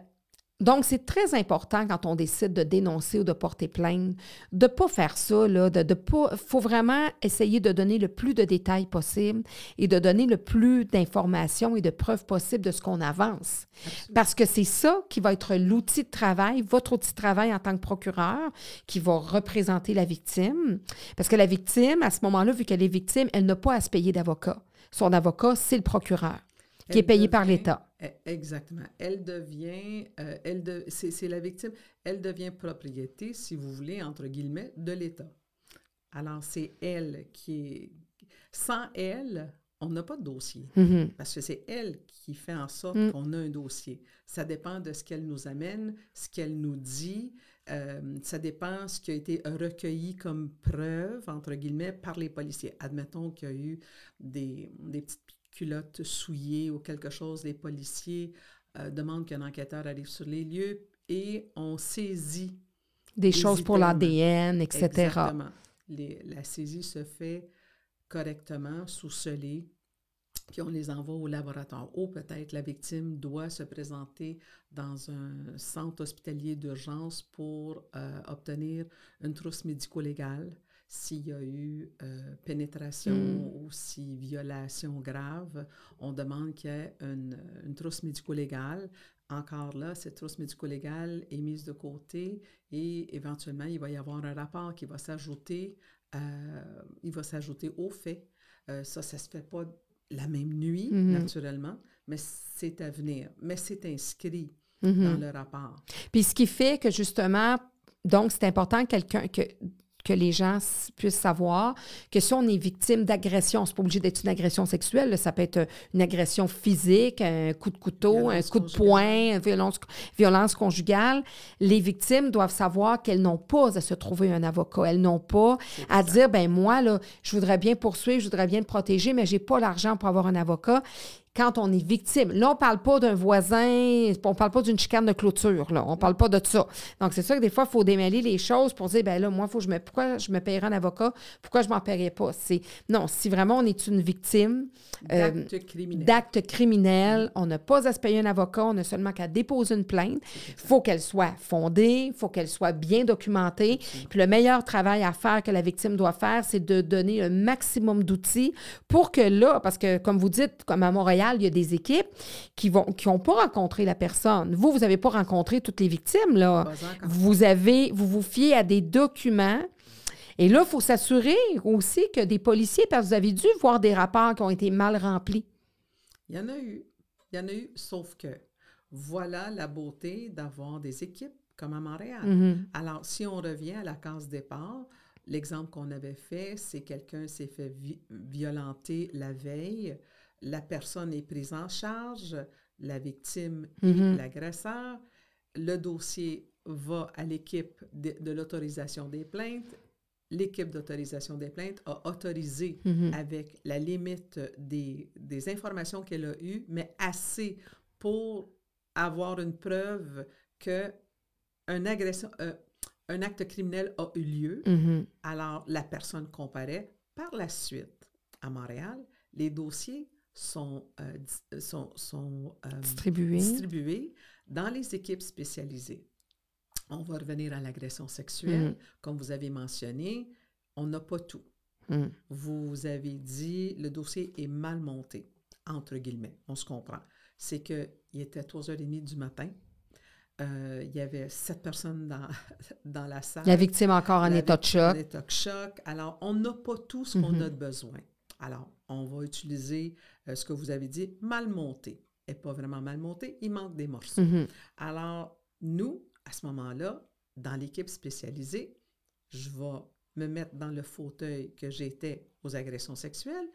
donc, c'est très important quand on décide de dénoncer ou de porter plainte, de ne pas faire ça, là, de, de pas. Il faut vraiment essayer de donner le plus de détails possible et de donner le plus d'informations et de preuves possibles de ce qu'on avance. Absolument. Parce que c'est ça qui va être l'outil de travail, votre outil de travail en tant que procureur, qui va représenter la victime. Parce que la victime, à ce moment-là, vu qu'elle est victime, elle n'a pas à se payer d'avocat. Son avocat, c'est le procureur, qui est payé par l'État. Eh, Exactement. Elle devient, euh, elle de, c'est, la victime, elle devient propriété, si vous voulez, entre guillemets, de l'État. Alors, c'est elle qui est... Sans elle, on n'a pas de dossier. Mhm. Parce que c'est elle qui fait en sorte Mm. qu'on a un dossier. Ça dépend de ce qu'elle nous amène, ce qu'elle nous dit. euh, ça dépend ce qui a été recueilli comme preuve, entre guillemets, par les policiers. Admettons qu'il y a eu des, des petites culottes souillées ou quelque chose. Les policiers euh, demandent qu'un enquêteur arrive sur les lieux et on saisit Des choses pour l'ADN, etc. Exactement. Les- la saisie se fait correctement, sous-scellée, puis on les envoie au laboratoire. Ou peut-être la victime doit se présenter dans un centre hospitalier d'urgence pour euh, obtenir une trousse médico-légale s'il y a eu euh, pénétration Mm. ou si violation grave, on demande qu'il y ait une, une trousse médico-légale. Encore là, cette trousse médico-légale est mise de côté et éventuellement, il va y avoir un rapport qui va s'ajouter, euh, il va s'ajouter au fait. Euh, ça, ça se fait pas la même nuit, Mhm. naturellement, mais c'est à venir. Mais c'est inscrit Mhm. dans le rapport. Puis ce qui fait que justement, donc c'est important que quelqu'un que que les gens puissent savoir que si on est victime d'agression, c'est pas obligé d'être une agression sexuelle, là, ça peut être une agression physique, un coup de couteau, Violence un coup de poing, une violence, violence conjugale. Les victimes doivent savoir qu'elles n'ont pas à se trouver un avocat, elles n'ont pas à dire ben moi là, je voudrais bien poursuivre, je voudrais bien te protéger, mais j'ai pas l'argent pour avoir un avocat. Quand on est victime, là on parle pas d'un voisin, on parle pas d'une chicane de clôture là, on parle pas de ça. Donc c'est ça que des fois il faut démêler les choses pour dire ben là moi faut que je me pourquoi je me paierais un avocat, pourquoi je m'en paierais pas? C'est non, si vraiment on est une victime euh, D'actes criminels. d'actes criminels, on n'a pas à se payer un avocat, on a seulement qu'à déposer une plainte. Il faut qu'elle soit fondée, il faut qu'elle soit bien documentée. Puis le meilleur travail à faire que la victime doit faire, c'est de donner un maximum d'outils pour que là, parce que comme vous dites, comme à Montréal, il y a des équipes qui vont qui n'ont pas rencontré la personne. Vous, vous n'avez pas rencontré toutes les victimes, là. Vous avez, vous vous fiez à des documents. Et là, il faut s'assurer aussi que des policiers, parce que vous avez dû voir des rapports qui ont été mal remplis. Il y en a eu. Il y en a eu, sauf que voilà la beauté d'avoir des équipes comme à Montréal. Mhm. Alors, si on revient à la case départ, l'exemple qu'on avait fait, c'est quelqu'un s'est fait vi- violenter la veille, la personne est prise en charge, la victime et Mhm. l'agresseur, le dossier va à l'équipe de, de l'autorisation des plaintes, l'équipe d'autorisation des plaintes a autorisé Mhm. avec la limite des, des informations qu'elle a eues, mais assez pour avoir une preuve que un, agression, euh, un acte criminel a eu lieu. Mhm. Alors, la personne comparaît. Par la suite, à Montréal, les dossiers sont, euh, dis- sont, sont euh, Distribué. distribués dans les équipes spécialisées. On va revenir à l'agression sexuelle. Mhm. Comme vous avez mentionné, on n'a pas tout. Mhm. Vous avez dit le dossier est mal monté, entre guillemets. On se comprend. C'est qu'il était 3h30 du matin. Euh, il y avait sept personnes dans, dans la salle. La victime encore en état de choc. En état de choc. Alors, on n'a pas tout ce qu'on Mhm. a de besoin. Alors, on va utiliser euh, ce que vous avez dit, mal monté. Et pas vraiment mal monté, il manque des morceaux. Mhm. Alors, nous, à ce moment-là, dans l'équipe spécialisée, je vais me mettre dans le fauteuil que j'étais aux agressions sexuelles.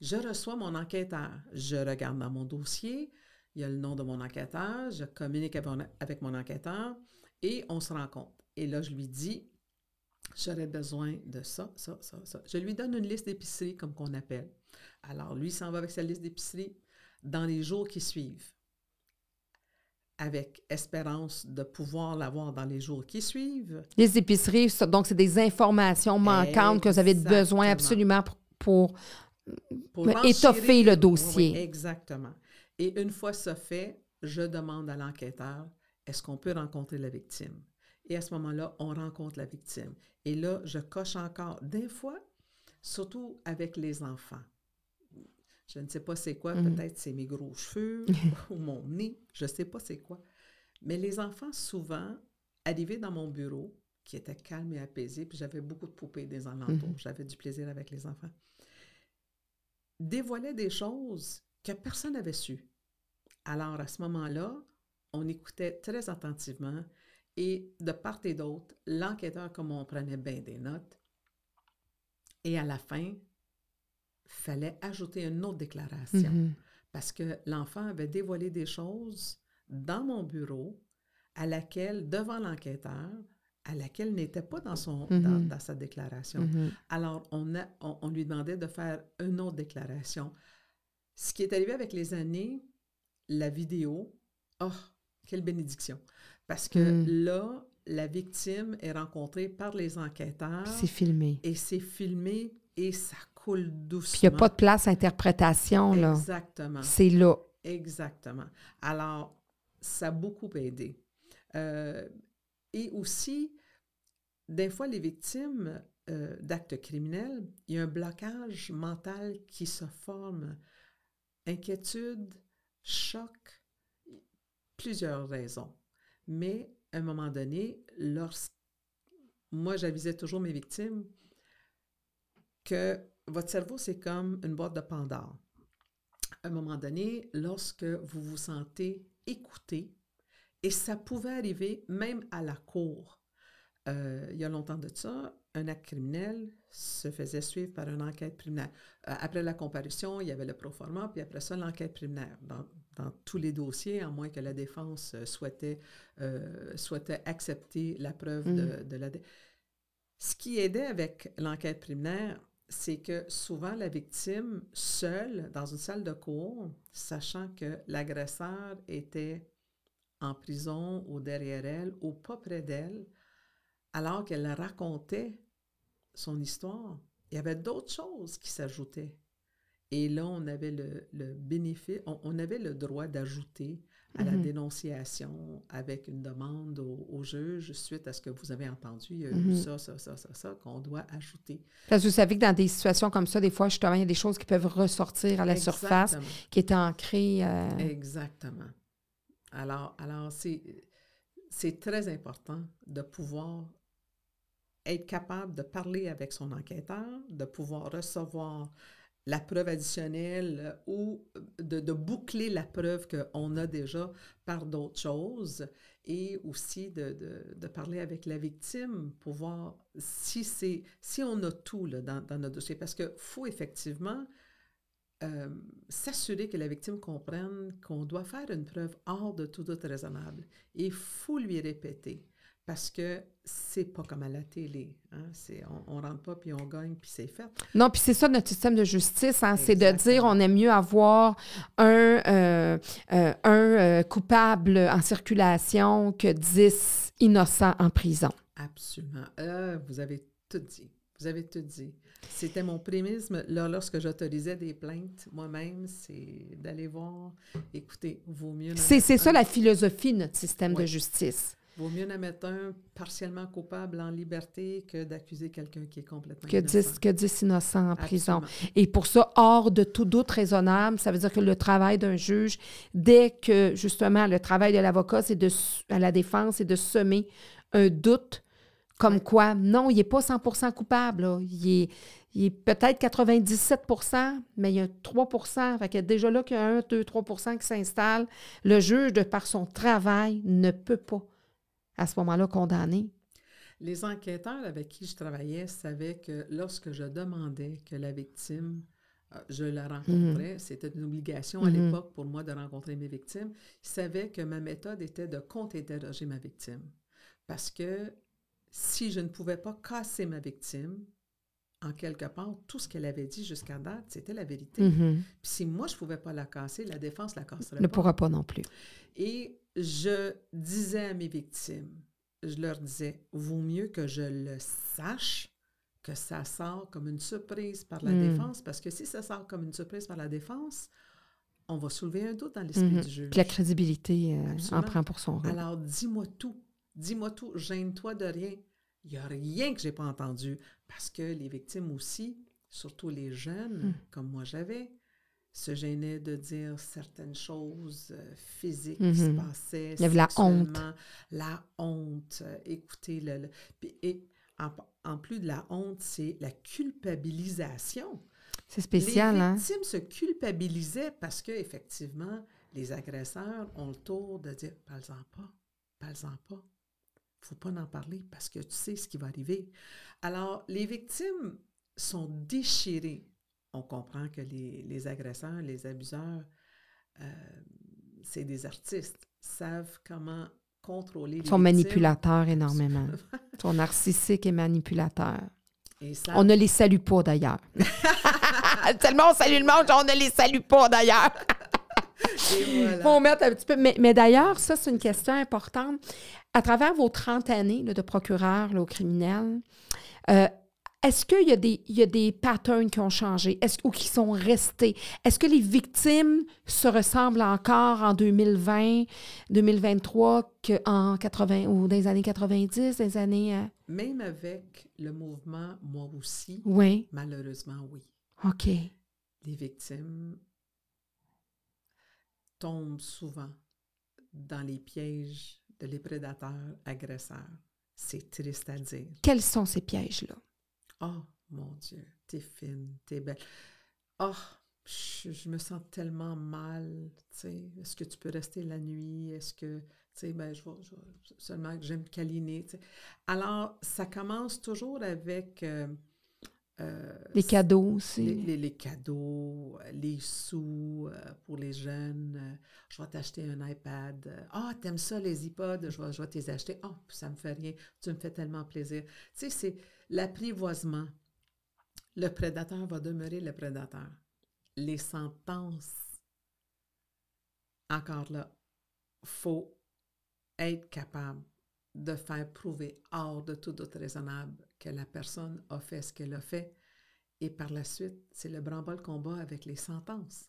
Je reçois mon enquêteur. Je regarde dans mon dossier. Il y a le nom de mon enquêteur. Je communique avec mon- avec mon enquêteur et on se rencontre. Et là, je lui dis, j'aurais besoin de ça, ça, ça, ça. Je lui donne une liste d'épiceries, comme qu'on appelle. Alors, lui s'en va avec sa liste d'épiceries dans les jours qui suivent avec espérance de pouvoir l'avoir dans les jours qui suivent. Les épiceries, donc c'est des informations manquantes que vous avez besoin absolument pour, pour- Pour Mais renchérir- étoffer le dossier. oui, exactement. Et une fois ça fait, je demande à l'enquêteur, est-ce qu'on peut rencontrer la victime? Et à ce moment-là, on rencontre la victime. Et là, je coche encore. Des fois, surtout avec les enfants. Je ne sais pas c'est quoi, Mhm. peut-être c'est mes gros cheveux ou mon nez, je ne sais pas c'est quoi. Mais les enfants, souvent, arrivaient dans mon bureau, qui était calme et apaisé, puis j'avais beaucoup de poupées des alentours, Mhm. j'avais du plaisir avec les enfants, dévoilaient des choses que personne n'avait su. Alors, à ce moment-là, on écoutait très attentivement et de part et d'autre, l'enquêteur, comme on prenait bien des notes, et à la fin, fallait ajouter une autre déclaration Mhm. parce que l'enfant avait dévoilé des choses dans mon bureau à laquelle, devant l'enquêteur, à laquelle n'était pas dans, son, Mhm. dans sa déclaration. Mhm. Alors, on, a, on, on lui demandait de faire une autre déclaration. Ce qui est arrivé avec les années, la vidéo, oh, quelle bénédiction! Parce que Mm. là, la victime est rencontrée par les enquêteurs C'est filmé. et c'est filmé et ça coule doucement. Puis il n'y a pas de place à interprétation, là. Exactement. C'est là. Exactement. Alors, ça a beaucoup aidé. Euh, et aussi, des fois, les victimes euh, d'actes criminels, il y a un blocage mental qui se forme. Inquiétude, choc, plusieurs raisons. Mais à un moment donné, lorsque moi, j'avisais toujours mes victimes que votre cerveau, c'est comme une boîte de Pandore à un moment donné, lorsque vous vous sentez écouté, et ça pouvait arriver même à la cour. Euh, il y a longtemps de ça, un acte criminel se faisait suivre par une enquête préliminaire. Euh, après la comparution, il y avait le proforma, puis après ça, l'enquête préliminaire. Dans, dans tous les dossiers, à moins que la défense euh, souhaitait, euh, souhaitait accepter la preuve de, de la... dé- Ce qui aidait avec l'enquête préliminaire, c'est que souvent la victime, seule, dans une salle de cour, sachant que l'agresseur était en prison ou derrière elle ou pas près d'elle, alors qu'elle racontait son histoire, il y avait d'autres choses qui s'ajoutaient. Et là, on avait le, le bénéfice, on, on avait le droit d'ajouter à la Mhm. dénonciation avec une demande au, au juge suite à ce que vous avez entendu. Il y a eu Mhm. ça, ça, ça, ça, ça, qu'on doit ajouter. Parce que vous savez que dans des situations comme ça, des fois, justement, il y a des choses qui peuvent ressortir à la surface, qui étaient ancrées. euh, Exactement. Alors, alors c'est, c'est très important de pouvoir être capable de parler avec son enquêteur, de pouvoir recevoir la preuve additionnelle euh, ou de, de boucler la preuve qu'on a déjà par d'autres choses et aussi de, de- parler avec la victime pour voir si, si on a tout là, dans, dans notre dossier. Parce qu'il faut effectivement euh, s'assurer que la victime comprenne qu'on doit faire une preuve hors de tout doute raisonnable. Et il faut lui répéter. Parce que c'est pas comme à la télé. Hein? On, on rentre pas, puis on gagne, puis c'est fait. Non, puis c'est ça notre système de justice, hein, c'est de dire on aime mieux avoir un, euh, euh, un euh, coupable en circulation que 10 innocents en prison. Absolument. Vous avez tout dit. Vous avez tout dit. C'était mon prémisme. Là, lorsque j'autorisais des plaintes moi-même, c'est d'aller voir, écoutez, vaut mieux... C'est ça la philosophie de notre système de justice. Vaut mieux en mettre un partiellement coupable en liberté que d'accuser quelqu'un qui est complètement que innocent. 10, que 10 innocents en prison. Et pour ça, hors de tout doute raisonnable, ça veut dire que le travail d'un juge, dès que justement le travail de l'avocat, c'est de à la défense, c'est de semer un doute comme Ouais. quoi, non, il n'est pas 100% coupable. là. Il est, il est peut-être 97% mais il y a 3% Fait que déjà là qu'il y a 1, 2, 3% qui s'installe, le juge, de par son travail, ne peut pas à ce moment-là condamner. Les enquêteurs avec qui je travaillais savaient que lorsque je demandais que la victime, euh, je la rencontrais, c'était une obligation à Mhm. l'époque pour moi de rencontrer mes victimes, ils savaient que ma méthode était de contre-interroger ma victime. Parce que si je ne pouvais pas casser ma victime, en quelque part, tout ce qu'elle avait dit jusqu'à date, c'était la vérité. Mhm. Puis si moi, je ne pouvais pas la casser, la défense la casserait Ne pas. pourra pas non plus. Et je disais à mes victimes, je leur disais, vaut mieux que je le sache que ça sort comme une surprise par la Mm. défense, parce que si ça sort comme une surprise par la défense, on va soulever un doute dans l'esprit Mhm. du juge. Puis la crédibilité euh, en prend pour son rôle. Alors, dis-moi tout. Dis-moi tout. Gêne-toi de rien. Il n'y a rien que j'ai pas entendu. Parce que les victimes aussi, surtout les jeunes, Mm. comme moi j'avais, se gênaient de dire certaines choses euh, physiques Mhm. qui se passaient. Il y avait la honte. La honte. euh, écoutez, le, le- et en, en plus de la honte, c'est la culpabilisation. C'est spécial, les hein? victimes se culpabilisaient parce que effectivement, les agresseurs ont le tour de dire parle-en pas, parle-en pas. Faut pas en parler parce que tu sais ce qui va arriver. Alors, les victimes sont déchirées. On comprend que les, les agresseurs, les abuseurs, euh, c'est des artistes, savent comment contrôler les Ils sont manipulateurs énormément. Ils sont narcissiques et manipulateurs. Et On ne les salue pas d'ailleurs. Tellement on salue le monde, on ne les salue pas d'ailleurs. Et voilà. faut mettre un petit peu. Mais, mais d'ailleurs, ça, c'est une question importante. À travers vos 30 années là, de procureur là, au criminel, euh, est-ce qu'il y, a des- il y a des patterns qui ont changé? Ou qui sont restés? Est-ce que les victimes se ressemblent encore en 2020, 2023 qu'en 80 ou dans les années 90, des années. euh, Même avec le mouvement Moi aussi, Oui. malheureusement, oui. OK. Les victimes tombent souvent dans les pièges de les prédateurs agresseurs. C'est triste à dire. Quels sont ces pièges-là? Oh, mon Dieu, t'es fine, t'es belle. Oh, je, me sens tellement mal, tu sais. Est-ce que tu peux rester la nuit? Est-ce que, tu sais, ben, je je seulement que j'aime câliner. Alors, ça commence toujours avec... euh, euh, Les cadeaux aussi. les, les- les cadeaux, euh, les sous euh, pour les jeunes. je vais t'acheter un iPad. Ah, t'aimes ça, les iPods? Je vais, je vais te les acheter. Ah, ça me fait rien. Tu me fais tellement plaisir. Tu sais, c'est l'apprivoisement. Le prédateur va demeurer le prédateur. Les sentences, encore là, faut être capable de faire prouver hors de tout doute raisonnable que la personne a fait ce qu'elle a fait. Et par la suite, c'est le branle combat avec les sentences.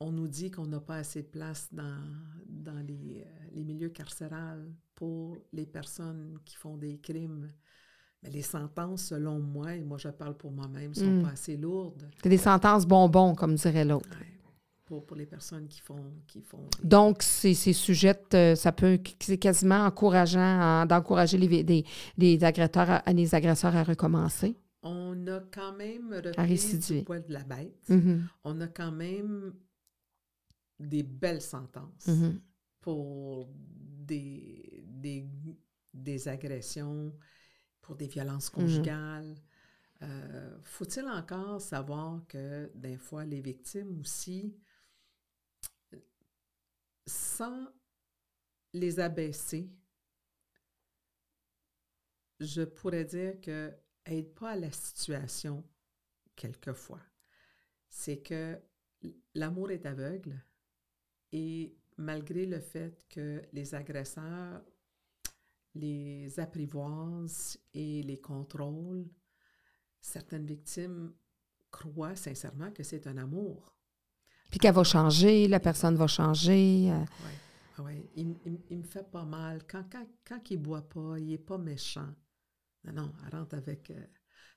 On nous dit qu'on n'a pas assez de place dans, dans les, euh, les milieux carcérales pour les personnes qui font des crimes. Mais les sentences, selon moi, et moi je parle pour moi-même, sont Mm. pas assez lourdes C'est des sentences bonbons, comme dirait l'autre. ouais, pour, pour les personnes qui font, qui font des- Donc, c'est sujette, euh, ça peut, c'est quasiment encourageant d'encourager les, des, des agresseurs, à, les agresseurs à recommencer. On a quand même repris du poil de la bête. Mhm, On a quand même des belles sentences mhm. pour des, des, des agressions, pour des violences conjugales. Euh, Faut-il encore savoir que des fois, les victimes aussi, sans les abaisser, je pourrais dire que aide pas à la situation quelquefois. C'est que l'amour est aveugle et malgré le fait que les agresseurs les apprivoisent et les contrôlent, certaines victimes croient sincèrement que c'est un amour. Puis qu'elle va changer, la personne va changer. euh. Ah ouais, il, me fait pas mal. Quand, quand, quand il boit pas, il est pas méchant. Non, non, elle rentre avec euh,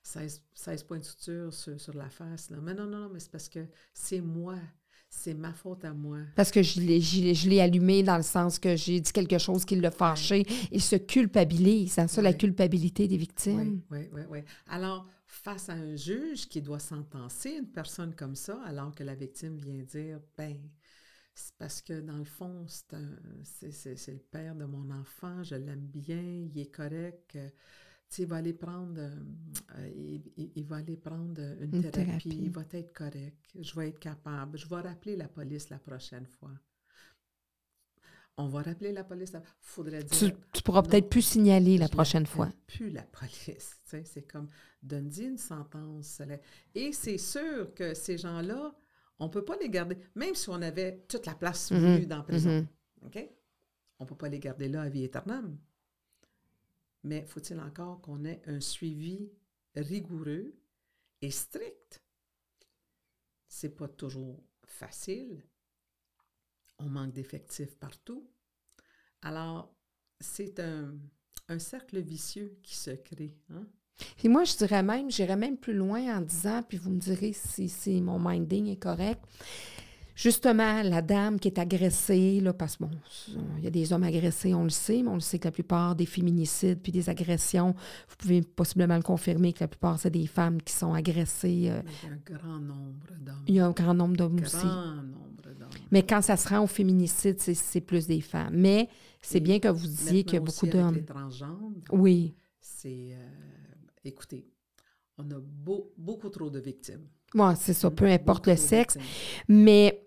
16, 16 points de suture sur, sur la face. Là. Mais non, non, non, mais c'est parce que c'est moi. C'est ma faute à moi. Parce que je l'ai, je allumé dans le sens que j'ai dit quelque chose qui l'a fâché. Il se culpabilise. C'est ça, la culpabilité des victimes. Oui, oui, oui, oui. Alors, face à un juge qui doit sentencer une personne comme ça, alors que la victime vient dire, ben, c'est parce que dans le fond, c'est le père de mon enfant, je l'aime bien, il est correct. euh, il va aller prendre, euh, euh, il, il- il va aller prendre une, Une thérapie, thérapie. il va être correct, je vais être capable, je vais rappeler la police la prochaine fois. On va rappeler la police. Faudrait Tu, dire. tu pourras peut-être plus signaler la prochaine fois. plus la police. tu sais, C'est comme donne une sentence. Et c'est sûr que ces gens-là, on ne peut pas les garder, même si on avait toute la place Mhm, voulue dans la prison. mhm. OK? On ne peut pas les garder là à vie éternelle. Mais faut-il encore qu'on ait un suivi rigoureux et strict? C'est pas toujours facile. On manque d'effectifs partout. Alors, c'est un, cercle vicieux qui se crée. hein? Puis moi, je dirais même, j'irais même plus loin en disant, puis vous me direz si, si mon minding est correct. Justement, la dame qui est agressée, là, parce que bon, il y a des hommes agressés, on le sait, mais on le sait que la plupart des féminicides puis des agressions, vous pouvez possiblement le confirmer que la plupart, c'est des femmes qui sont agressées. euh, il y a un grand nombre d'hommes. il y a un grand nombre d'hommes aussi. Nombre. Mais quand ça se rend au féminicide, c'est- plus des femmes. Mais c'est bien que vous disiez qu'il y a beaucoup d'hommes. Oui. c'est... euh, écoutez, on a beau- beaucoup trop de victimes. Moi, c'est ça, peu importe le sexe. Mais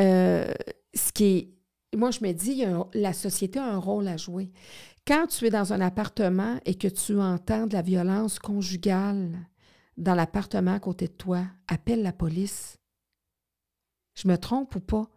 euh, ce qui est. Moi, je me dis, un- la société a un rôle à jouer. Quand tu es dans un appartement et que tu entends de la violence conjugale dans l'appartement à côté de toi, appelle la police. Je me trompe ou pas?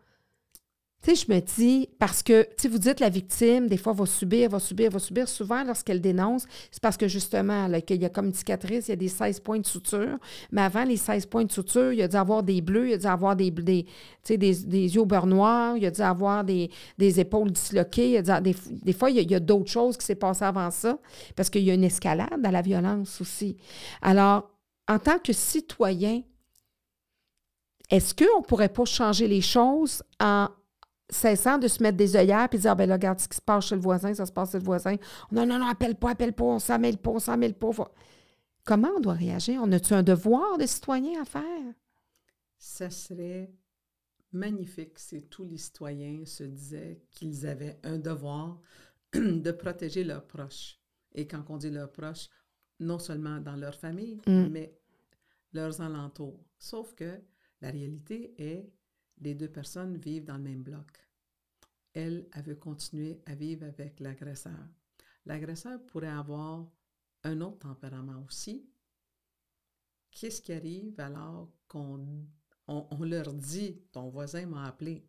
Tu sais, je me dis, parce que, sais, vous dites la victime, des fois, va subir, va subir, va subir. Souvent, lorsqu'elle dénonce, c'est parce que justement, qu'il y a comme une cicatrice, il y a des 16 points de suture. Mais avant les 16 points de suture, il y a dû avoir des bleus, il y a dû avoir des, des, des, yeux au beurre noir, il y a dû avoir des, des épaules disloquées. des, fois, il y a, il y a d'autres choses qui s'est passé avant ça, parce qu'il y a une escalade à la violence aussi. Alors, en tant que citoyen, est-ce qu'on ne pourrait pas changer les choses en cessant de se mettre des œillères et dire, ah, ben là, regarde ce qui se passe chez le voisin, ça se passe chez le voisin. Non, non, non, appelle pas, appelle pas, on s'en mêle pas, on s'en mêle pas. Faut- Comment on doit réagir? On a-tu un devoir de citoyen à faire? Ça serait magnifique si tous les citoyens se disaient qu'ils avaient un devoir de protéger leurs proches. Et quand on dit leurs proches, non seulement dans leur famille, Mm. mais leurs alentours. Sauf que la réalité est, les deux personnes vivent dans le même bloc. Elle, elle veut continuer à vivre avec l'agresseur. L'agresseur pourrait avoir un autre tempérament aussi. Qu'est-ce qui arrive alors qu'on on, on leur dit ton voisin m'a appelé?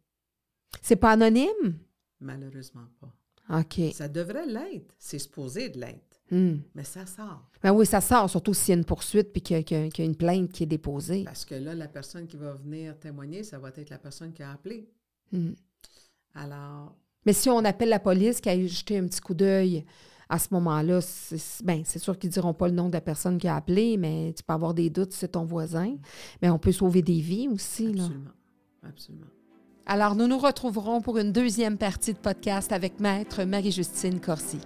C'est pas anonyme? Malheureusement pas. OK. Ça devrait l'être. C'est supposé de l'être. Hmm. Mais ça sort. Ben oui, ça sort, surtout s'il y a une poursuite puis qu'il y a, y une plainte qui est déposée. Parce que là, la personne qui va venir témoigner, ça va être la personne qui a appelé. Hmm. Alors, Mais si on appelle la police qui a jeté un petit coup d'œil à ce moment-là, c'est ben, c'est sûr qu'ils ne diront pas le nom de la personne qui a appelé, mais tu peux avoir des doutes si c'est ton voisin. Mais on peut sauver des vies aussi. Là. absolument. Absolument. Alors, nous nous retrouverons pour une deuxième partie de podcast avec Maître Marie-Justine Corsi.